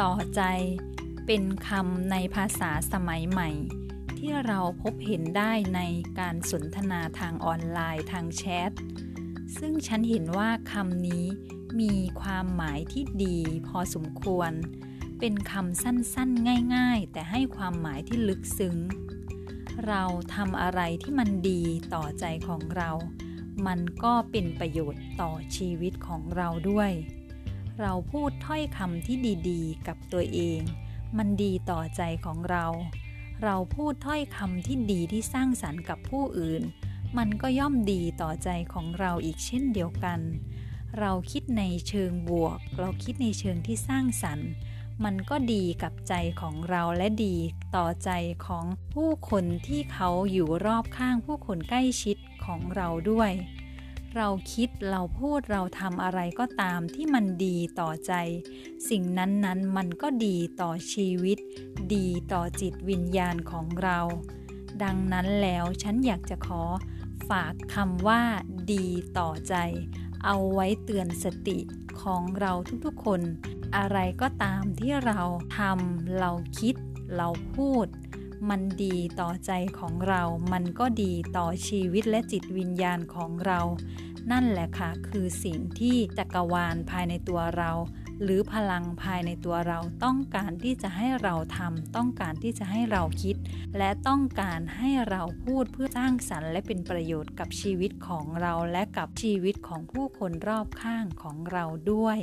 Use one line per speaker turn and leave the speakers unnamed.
ต่อใจ เป็นคำในภาษาสมัยใหม่ ที่เราพบเห็นได้ในการสนทนาทางออนไลน์ทางแชท ซึ่งฉันเห็นว่าคำนี้มีความหมายที่ดีพอสมควร เป็นคำสั้นๆง่ายๆ แต่ให้ความหมายที่ลึกซึ้ง เราทำอะไรที่มันดีต่อใจของเรา มันก็เป็นประโยชน์ต่อชีวิตของเราด้วย เราพูดถ้อยคำที่ดีๆ กับตัวเอง มันดีต่อใจของเรา เราพูดถ้อยคำที่ดีที่สร้างสรรค์กับผู้อื่น มันก็ย่อมดีต่อใจของเราอีกเช่นเดียวกัน เราคิดในเชิงบวก เราคิดในเชิงที่สร้างสรรค์ มันก็ดีกับใจของเราและดีต่อใจของผู้คนที่เขาอยู่รอบข้างผู้คนใกล้ชิดของเราด้วย เราคิดเราพูดเราทำอะไรก็ตามที่มันดีต่อใจ สิ่งนั้นๆมันก็ดีต่อชีวิต ดีต่อจิตวิญญาณของเรา ดังนั้นแล้วฉันอยากจะขอฝากคำว่า ดีต่อใจ เอาไว้เตือนสติของเราทุกๆคน อะไรก็ตามที่เราทำเราคิด เราพูด มันดีต่อใจของเรา มันก็ดีต่อชีวิตและจิตวิญญาณของเรา นั่นแหละค่ะ คือสิ่งที่จักรวาลภายในตัวเรา หรือพลังภายในตัวเราต้องการที่จะให้เราทำต้องการที่จะให้เราคิด และต้องการให้เราพูดเพื่อสร้างสรรค์ และเป็นประโยชน์กับชีวิตของเราและกับชีวิตของผู้คนรอบข้างของเราด้วย